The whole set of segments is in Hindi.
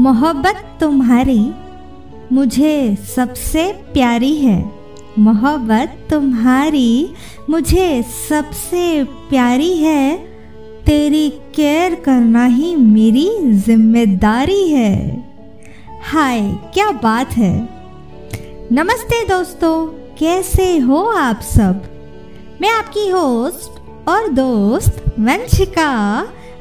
मोहब्बत तुम्हारी मुझे सबसे प्यारी है। मोहब्बत तुम्हारी मुझे सबसे प्यारी है। तेरी केयर करना ही मेरी ज़िम्मेदारी है। हाय, क्या बात है। नमस्ते दोस्तों, कैसे हो आप सब? मैं आपकी होस्ट और दोस्त वंशिका,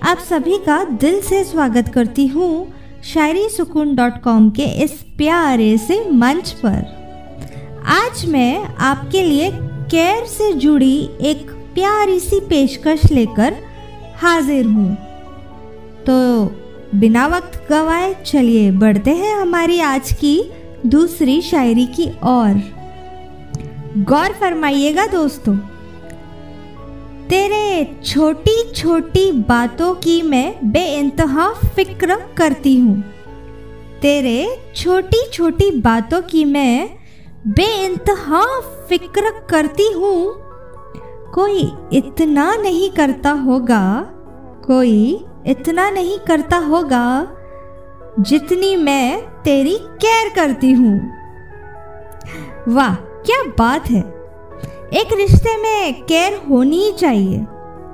आप सभी का दिल से स्वागत करती हूँ। शायरी सुकून डॉट कॉम के इस प्यारे से मंच पर। आज मैं आपके लिए केयर से जुड़ी एक प्यारी सी पेशकश लेकर हाजिर हूँ। तो बिना वक्त गवाए चलिए बढ़ते हैं हमारी आज की दूसरी शायरी की ओर। गौर फरमाइएगा दोस्तों। तेरे छोटी छोटी बातों की मैं बेइंतहा फ़िक्र करती हूँ। तेरे छोटी छोटी बातों की मैं बेइंतहा फ़िक्र करती हूँ। कोई इतना नहीं करता होगा, कोई इतना नहीं करता होगा जितनी मैं तेरी केयर करती हूँ। वाह, क्या बात है। एक रिश्ते में केयर होनी ही चाहिए।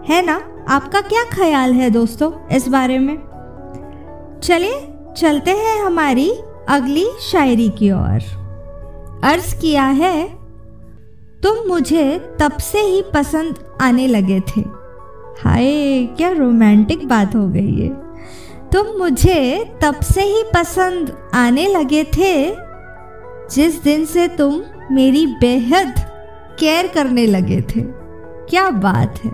है ना? आपका क्या ख्याल है दोस्तों इस बारे में? चलिए, चलते हैं हमारी अगली शायरी की ओर। अर्ज़ किया है, तुम मुझे तब से ही पसंद आने लगे थे। हाय, क्या रोमांटिक बात हो गई है तुम मुझे तब से ही पसंद आने लगे थे जिस दिन से तुम मेरी बेहद केयर करने लगे थे। क्या बात है।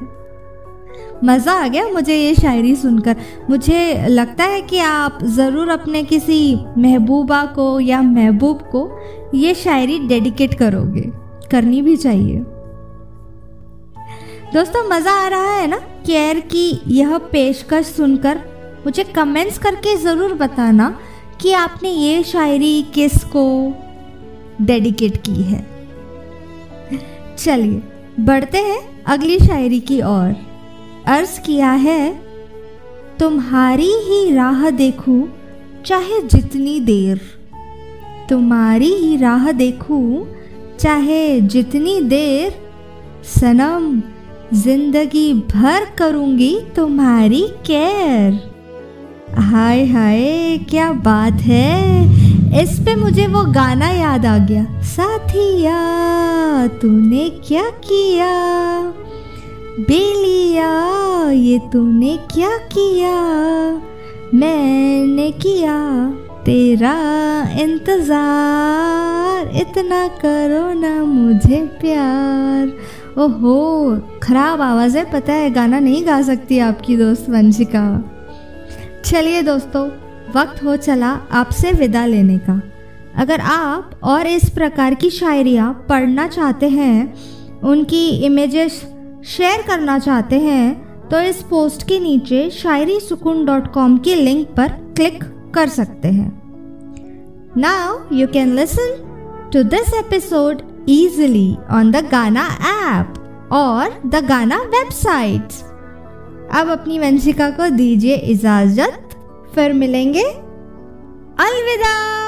मज़ा आ गया मुझे ये शायरी सुनकर। मुझे लगता है कि आप ज़रूर अपने किसी महबूबा को या महबूब को ये शायरी डेडिकेट करोगे। करनी भी चाहिए। दोस्तों, मज़ा आ रहा है ना? केयर की यह पेशकश सुनकर मुझे कमेंट्स करके ज़रूर बताना कि आपने ये शायरी किसको डेडिकेट की है। चलिए, बढ़ते हैं अगली शायरी की ओर। अर्ज़ किया है, तुम्हारी ही राह देखूँ चाहे जितनी देर। तुम्हारी ही राह देखूँ चाहे जितनी देर। सनम, ज़िंदगी भर करूँगी तुम्हारी केयर हाय हाय, क्या बात है। इस पे मुझे वो गाना याद आ गया। साथिया, तूने क्या किया? बेलिया, ये तूने क्या किया? मैंने किया तेरा इंतज़ार। इतना करो ना मुझे प्यार। ओहो, खराब आवाज़ है, पता है, गाना नहीं गा सकती आपकी दोस्त वंशिका। चलिए दोस्तों वक्त हो चला आपसे विदा लेने का। अगर आप और इस प्रकार की शायरियाँ पढ़ना चाहते हैं, उनकी इमेजेस शेयर करना चाहते हैं तो इस पोस्ट के नीचे शायरी सुकून डॉट कॉम की लिंक पर क्लिक कर सकते हैं। Now you can listen to this episode easily on the Gaana app और द गाना वेबसाइट अब अपनी वंशिका को दीजिए इजाज़त। फिर मिलेंगे। अलविदा।